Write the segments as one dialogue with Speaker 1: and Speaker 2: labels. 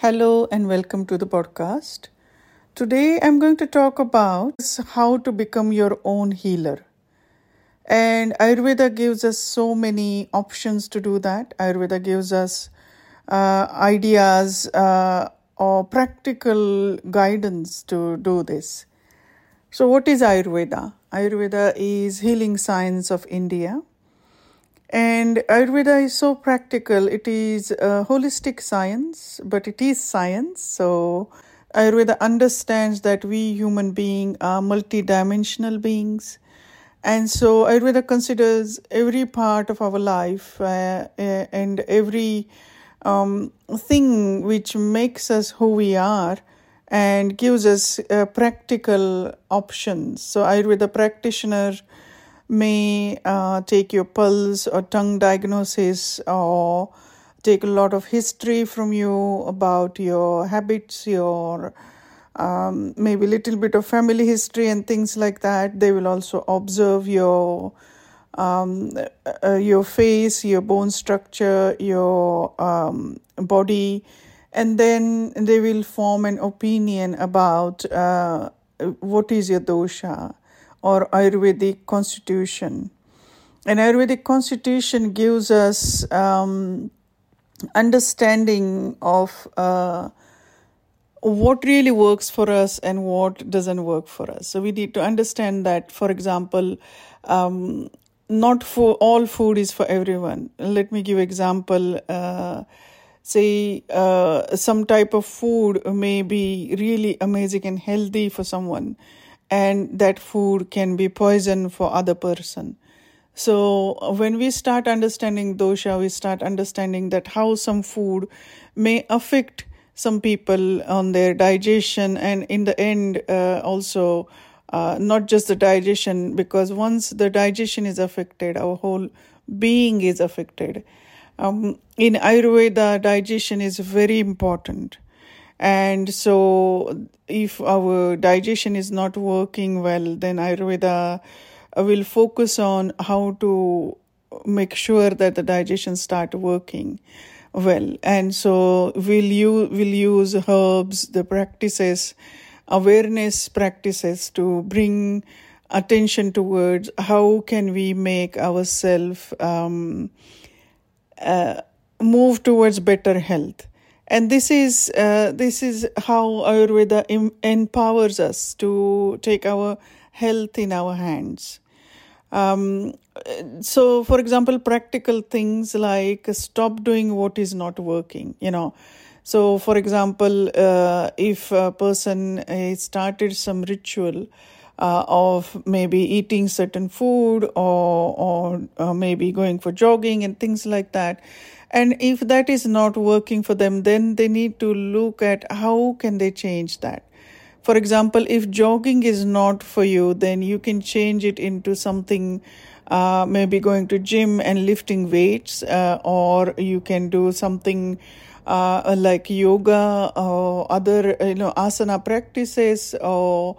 Speaker 1: Hello and welcome to the podcast. Today I'm going to talk about how to become your own healer. And Ayurveda gives us so many options to do that. Ayurveda gives us uh, ideas uh, or practical guidance to do this. So, what is Ayurveda? Ayurveda is healing science of India and Ayurveda is so practical. It is a holistic science, but it is science. So Ayurveda understands that we human beings are multidimensional beings. And so Ayurveda considers every part of our life uh, uh, and every um, thing which makes us who we are and gives us uh, practical options. So Ayurveda practitioner may uh, take your pulse or tongue diagnosis or take a lot of history from you about your habits your um, maybe little bit of family history and things like that. They will also observe your um, uh, your face your bone structure your um, body. And then they will form an opinion about uh, what is your dosha or Ayurvedic constitution. An Ayurvedic constitution gives us um, understanding of uh, what really works for us and what doesn't work for us. So we need to understand that, for example, um, not for all food is for everyone. Let me give example. Uh, say uh, some type of food may be really amazing and healthy for someone and that food can be poison for other person. So when we start understanding dosha we start understanding that how some food may affect some people on their digestion and in the end uh, also uh, not just the digestion because once the digestion is affected our whole being is affected. Um, in ayurveda digestion is very important and so, if our digestion is not working well, then Ayurveda uh, will focus on how to make sure that the digestion start working well. And so, we'll use, we'll use herbs, the practices, awareness practices to bring attention towards how can we make ourselves um, uh, move towards better health and this is uh, this is how ayurveda em- empowers us to take our health in our hands. Um, so for example practical things like stop doing what is not working you know. So for example uh, if a person uh, started some ritual uh, of maybe eating certain food or or uh, maybe going for jogging and things like that and if that is not working for them then they need to look at how can they change that. For example if jogging is not for you then you can change it into something uh, maybe going to gym and lifting weights uh, or you can do something uh, like yoga or other you know asana practices or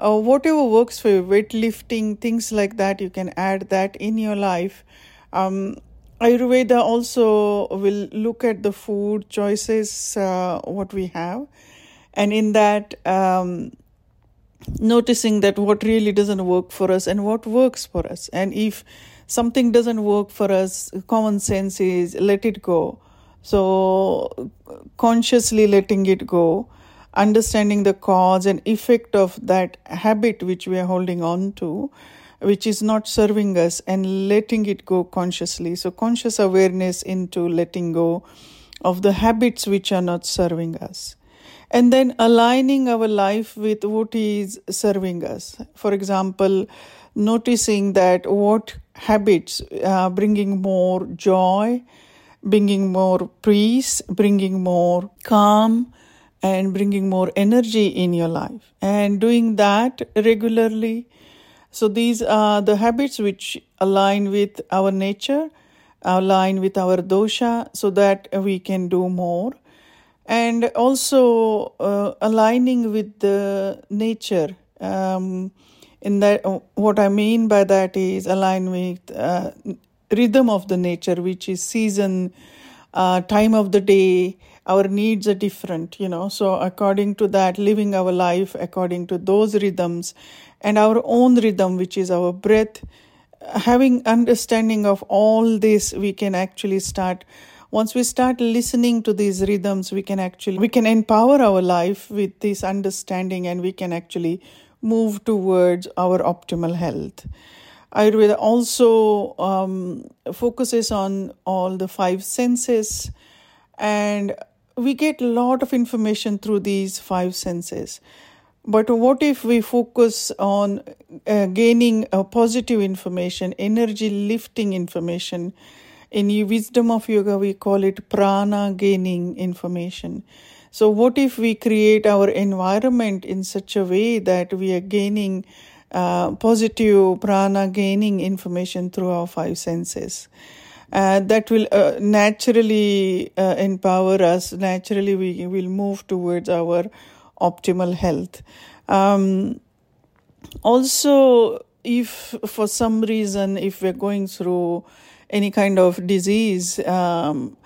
Speaker 1: uh, whatever works for you weightlifting things like that you can add that in your life. Um, Ayurveda also will look at the food choices, uh, what we have, and in that, um, noticing that what really doesn't work for us and what works for us. And if something doesn't work for us, common sense is let it go. So, consciously letting it go, understanding the cause and effect of that habit which we are holding on to which is not serving us and letting it go consciously. So, conscious awareness into letting go of the habits which are not serving us. And then aligning our life with what is serving us. For example, noticing that what habits are bringing more joy, bringing more peace, bringing more calm, and bringing more energy in your life. And doing that regularly. So these are the habits which align with our nature, align with our dosha, so that we can do more. And also uh, aligning with the nature. Um, in that, what I mean by that is align with uh, rhythm of the nature, which is season, uh, time of the day, our needs are different you know so according to that living our life according to those rhythms and our own rhythm which is our breath having understanding of all this we can actually start once we start listening to these rhythms we can actually we can empower our life with this understanding and we can actually move towards our optimal health ayurveda also um, focuses on all the five senses and we get a lot of information through these five senses. But what if we focus on uh, gaining a positive information, energy lifting information? In wisdom of yoga, we call it prana gaining information. So, what if we create our environment in such a way that we are gaining uh, positive prana gaining information through our five senses? uh, that will uh, naturally uh, empower us. Naturally, we will move towards our optimal health. Um, also, if for some reason, if we're going through any kind of disease, um,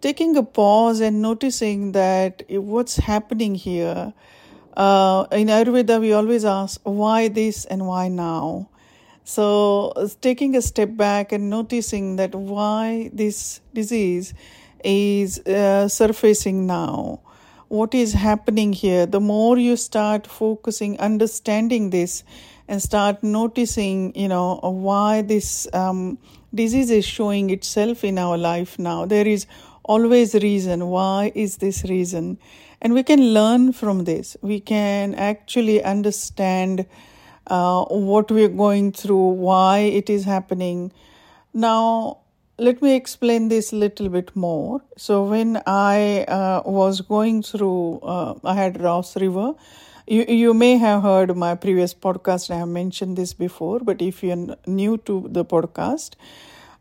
Speaker 1: taking a pause and noticing that what's happening here. Uh, in Ayurveda, we always ask why this and why now. So, taking a step back and noticing that why this disease is uh, surfacing now, what is happening here, the more you start focusing, understanding this, and start noticing, you know, why this um, disease is showing itself in our life now. There is always reason. Why is this reason? And we can learn from this. We can actually understand uh, what we're going through, why it is happening. Now, let me explain this a little bit more. So, when I uh, was going through, uh, I had Ross River. You, you may have heard my previous podcast. I have mentioned this before, but if you're new to the podcast,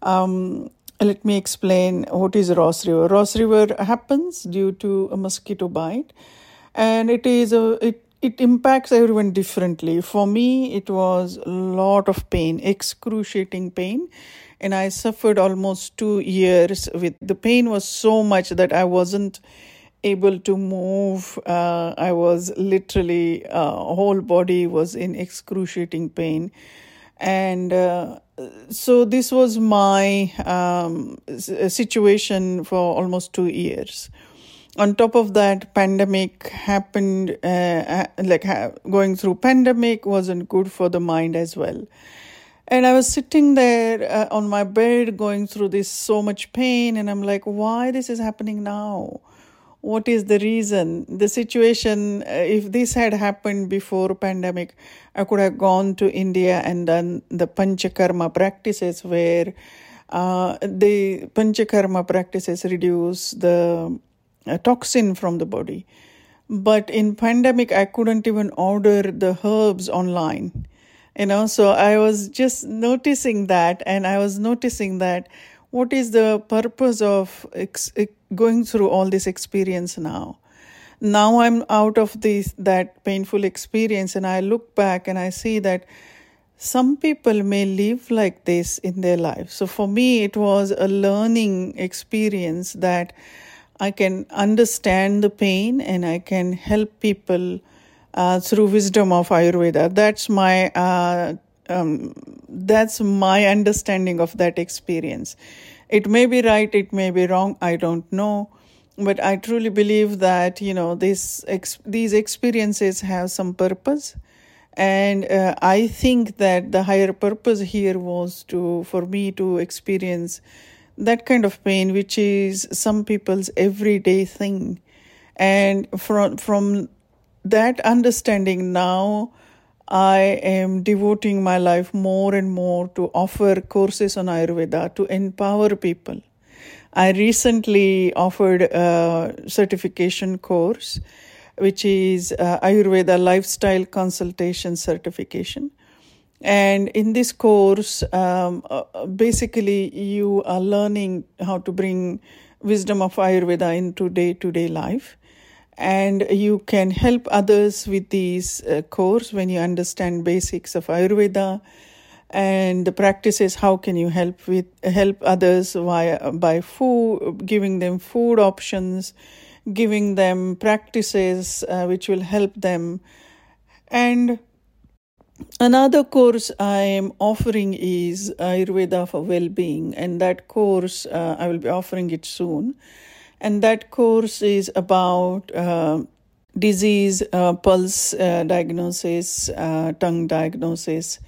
Speaker 1: um, let me explain what is Ross River. Ross River happens due to a mosquito bite, and it is a it it impacts everyone differently. For me, it was a lot of pain, excruciating pain. And I suffered almost two years with the pain was so much that I wasn't able to move. Uh, I was literally, uh, whole body was in excruciating pain. And uh, so this was my um, situation for almost two years on top of that pandemic happened uh, like going through pandemic wasn't good for the mind as well and i was sitting there uh, on my bed going through this so much pain and i'm like why this is happening now what is the reason the situation uh, if this had happened before pandemic i could have gone to india and done the panchakarma practices where uh, the panchakarma practices reduce the a toxin from the body. But in pandemic, I couldn't even order the herbs online. You know, so I was just noticing that, and I was noticing that what is the purpose of ex- going through all this experience now? Now I'm out of this that painful experience, and I look back and I see that some people may live like this in their life. So for me, it was a learning experience that I can understand the pain and I can help people uh, through wisdom of Ayurveda. That's my uh, um, that's my understanding of that experience. It may be right, it may be wrong. I don't know, but I truly believe that you know this ex- these experiences have some purpose, and uh, I think that the higher purpose here was to for me to experience that kind of pain, which is some people's everyday thing. And from, from that understanding, now I am devoting my life more and more to offer courses on Ayurveda to empower people. I recently offered a certification course which is uh, Ayurveda Lifestyle Consultation Certification. And in this course, um, uh, basically, you are learning how to bring wisdom of Ayurveda into day to day life. And you can help others with these uh, course when you understand basics of Ayurveda and the practices. How can you help with help others via by food, giving them food options, giving them practices uh, which will help them, and Another course I am offering is Ayurveda for Well-being, and that course uh, I will be offering it soon. And that course is about uh, disease, uh, pulse uh, diagnosis, uh, tongue diagnosis,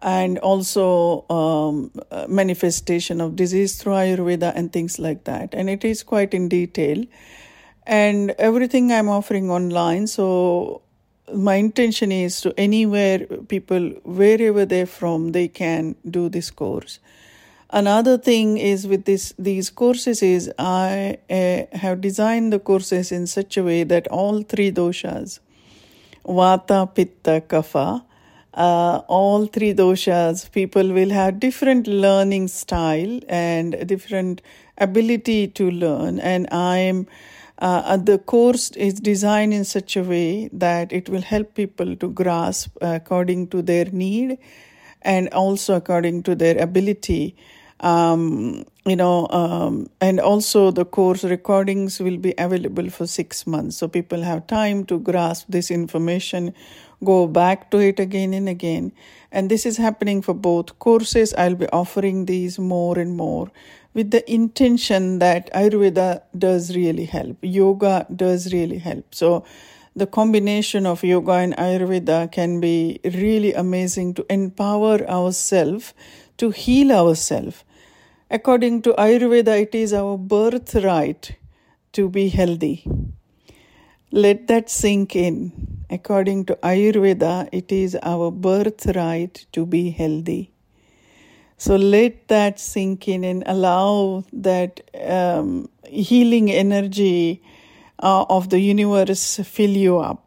Speaker 1: and also um, uh, manifestation of disease through Ayurveda and things like that. And it is quite in detail. And everything I'm offering online, so my intention is to anywhere people wherever they're from they can do this course another thing is with this these courses is i uh, have designed the courses in such a way that all three doshas vata pitta kapha uh, all three doshas people will have different learning style and different ability to learn. And i'm uh, the course is designed in such a way that it will help people to grasp according to their need and also according to their ability. Um, you know, um, and also the course recordings will be available for six months. So people have time to grasp this information, go back to it again and again. And this is happening for both courses. I'll be offering these more and more with the intention that Ayurveda does really help, yoga does really help. So, the combination of yoga and Ayurveda can be really amazing to empower ourselves, to heal ourselves. According to Ayurveda, it is our birthright to be healthy. Let that sink in. According to Ayurveda, it is our birthright to be healthy. So let that sink in and allow that um, healing energy uh, of the universe fill you up.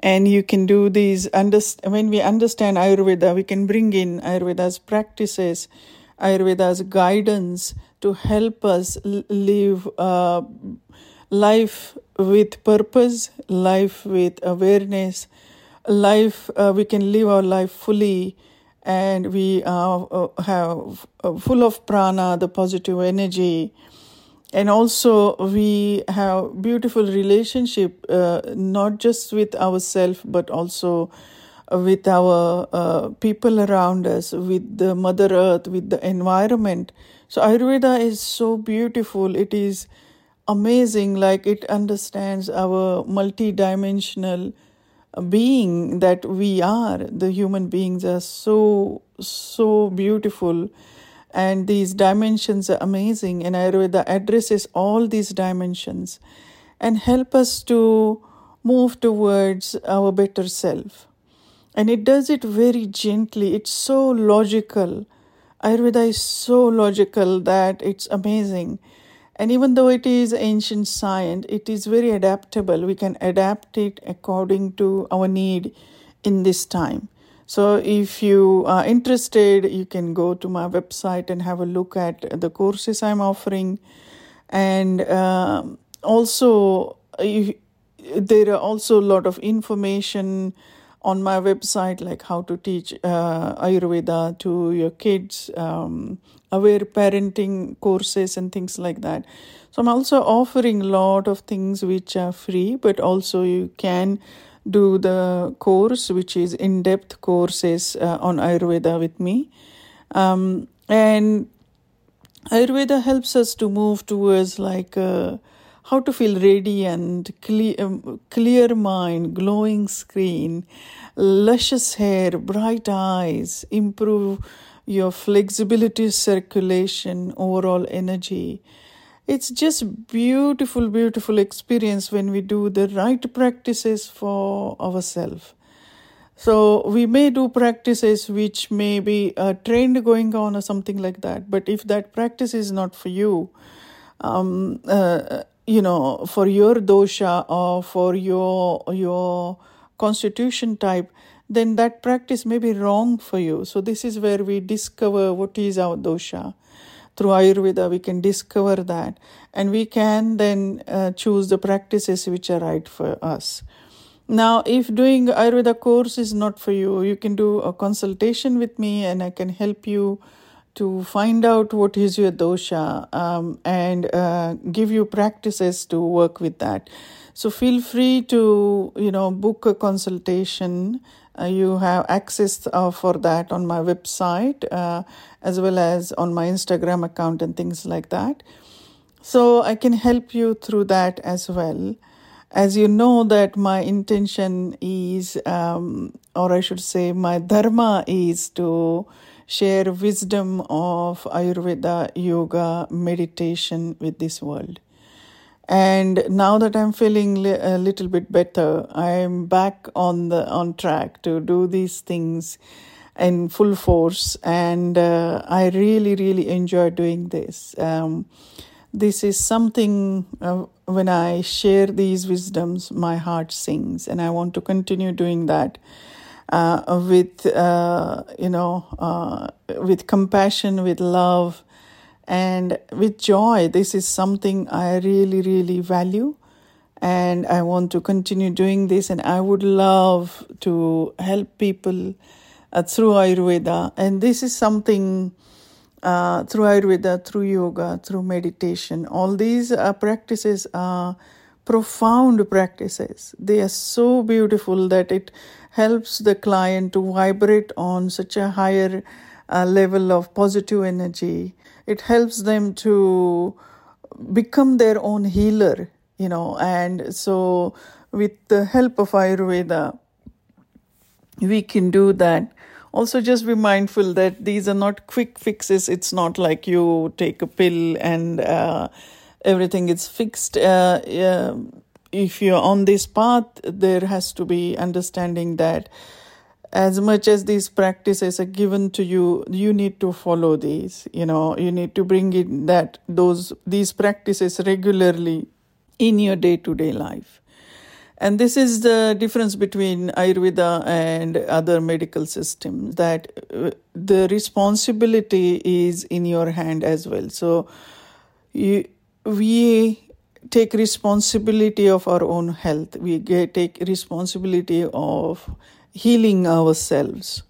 Speaker 1: And you can do these. Underst- when we understand Ayurveda, we can bring in Ayurveda's practices, Ayurveda's guidance to help us live uh, life with purpose, life with awareness, life uh, we can live our life fully and we uh, uh, have uh, full of prana, the positive energy, and also we have beautiful relationship uh, not just with ourselves but also with our uh, people around us, with the Mother Earth, with the environment. So Ayurveda is so beautiful. It is amazing. Like it understands our multi-dimensional being that we are the human beings are so so beautiful and these dimensions are amazing. And ayurveda addresses all these dimensions and help us to move towards our better self. And it does it very gently. It's so logical. Ayurveda is so logical that it's amazing. And even though it is ancient science, it is very adaptable. We can adapt it according to our need in this time. So, if you are interested, you can go to my website and have a look at the courses I'm offering. And uh, also, if, there are also a lot of information on my website, like how to teach uh, Ayurveda to your kids, um, aware parenting courses, and things like that. So I'm also offering a lot of things which are free, but also you can do the course, which is in-depth courses uh, on Ayurveda with me, um, and Ayurveda helps us to move towards like. Uh, how to feel radiant, clear, um, clear mind, glowing skin, luscious hair, bright eyes, improve your flexibility, circulation, overall energy. It's just beautiful, beautiful experience when we do the right practices for ourselves. So we may do practices which may be a trend going on or something like that. But if that practice is not for you, um, uh, you know for your dosha or for your your constitution type then that practice may be wrong for you so this is where we discover what is our dosha through ayurveda we can discover that and we can then uh, choose the practices which are right for us now if doing ayurveda course is not for you you can do a consultation with me and i can help you to find out what is your dosha um, and uh, give you practices to work with that. So feel free to you know book a consultation. Uh, you have access uh, for that on my website uh, as well as on my Instagram account and things like that. So I can help you through that as well. As you know that my intention is, um, or I should say, my dharma is to share wisdom of Ayurveda, yoga, meditation with this world. And now that I'm feeling li- a little bit better, I'm back on the on track to do these things in full force, and uh, I really, really enjoy doing this. Um, this is something uh, when I share these wisdoms, my heart sings, and I want to continue doing that uh, with uh, you know uh, with compassion with love and with joy this is something i really really value. And i want to continue doing this. And i would love to help people uh, through ayurveda. And this is something uh, through ayurveda through yoga through meditation. All these uh, practices are profound practices. They are so beautiful that it helps the client to vibrate on such a higher uh, level of positive energy. It helps them to become their own healer, you know, and so with the help of Ayurveda, we can do that. Also, just be mindful that these are not quick fixes. It's not like you take a pill and uh, everything is fixed. Uh, if you're on this path, there has to be understanding that as much as these practices are given to you, you need to follow these. You know, you need to bring in that those these practices regularly in your day to day life. And this is the difference between Ayurveda and other medical systems that uh, the responsibility is in your hand as well. So, you, we take responsibility of our own health we get, take responsibility of healing ourselves.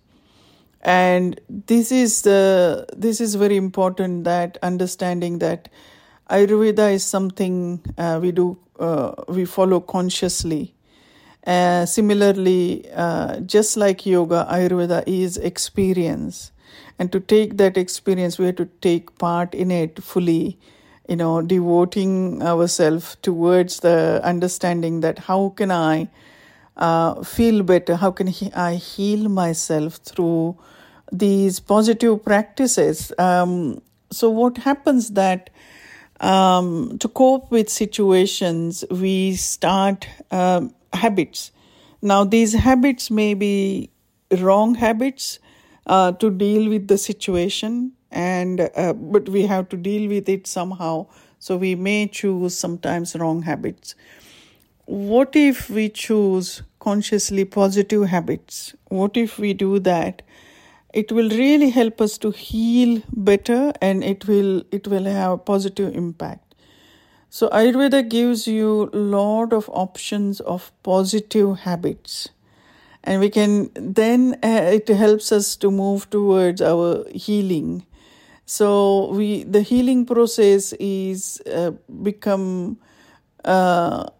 Speaker 1: And this is the this is very important that understanding that ayurveda is something uh, we do uh, we follow consciously. Uh, similarly uh, just like yoga ayurveda is experience. And to take that experience we have to take part in it fully you know, devoting ourselves towards the understanding that how can I uh, feel better? How can he, I heal myself through these positive practices? Um, so, what happens that um, to cope with situations, we start um, habits. Now, these habits may be wrong habits uh, to deal with the situation and uh, but we have to deal with it somehow so we may choose sometimes wrong habits what if we choose consciously positive habits? What if we do that? It will really help us to heal better and it will it will have a positive impact. So ayurveda gives you lot of options of positive habits. And we can then uh, it helps us to move towards our healing. So we the healing process is uh, become uh,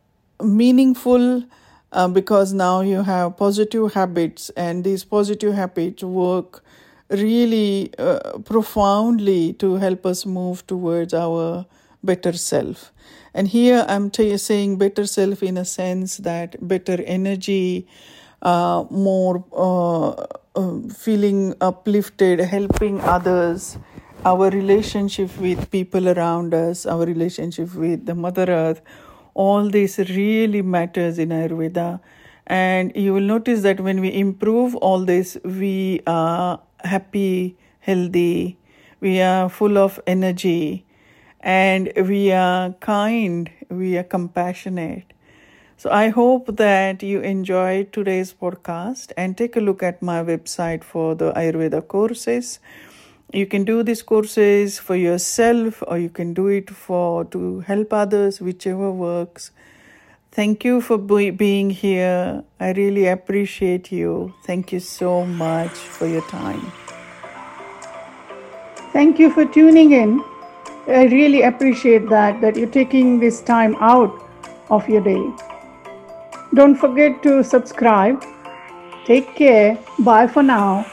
Speaker 1: meaningful uh, because now you have positive habits and these positive habits work really uh, profoundly to help us move towards our better self. And here i'm t- saying better self in a sense that better energy uh, more uh, feeling uplifted helping others our relationship with people around us, our relationship with the Mother Earth, all this really matters in Ayurveda. And you will notice that when we improve all this, we are happy, healthy, we are full of energy, and we are kind, we are compassionate. So I hope that you enjoyed today's podcast and take a look at my website for the Ayurveda courses. You can do these courses for yourself or you can do it for to help others, whichever works. Thank you for be- being here. I really appreciate you. Thank you so much for your time.
Speaker 2: Thank you for tuning in. I really appreciate that that you're taking this time out of your day. Don't forget to subscribe. Take care. Bye for now.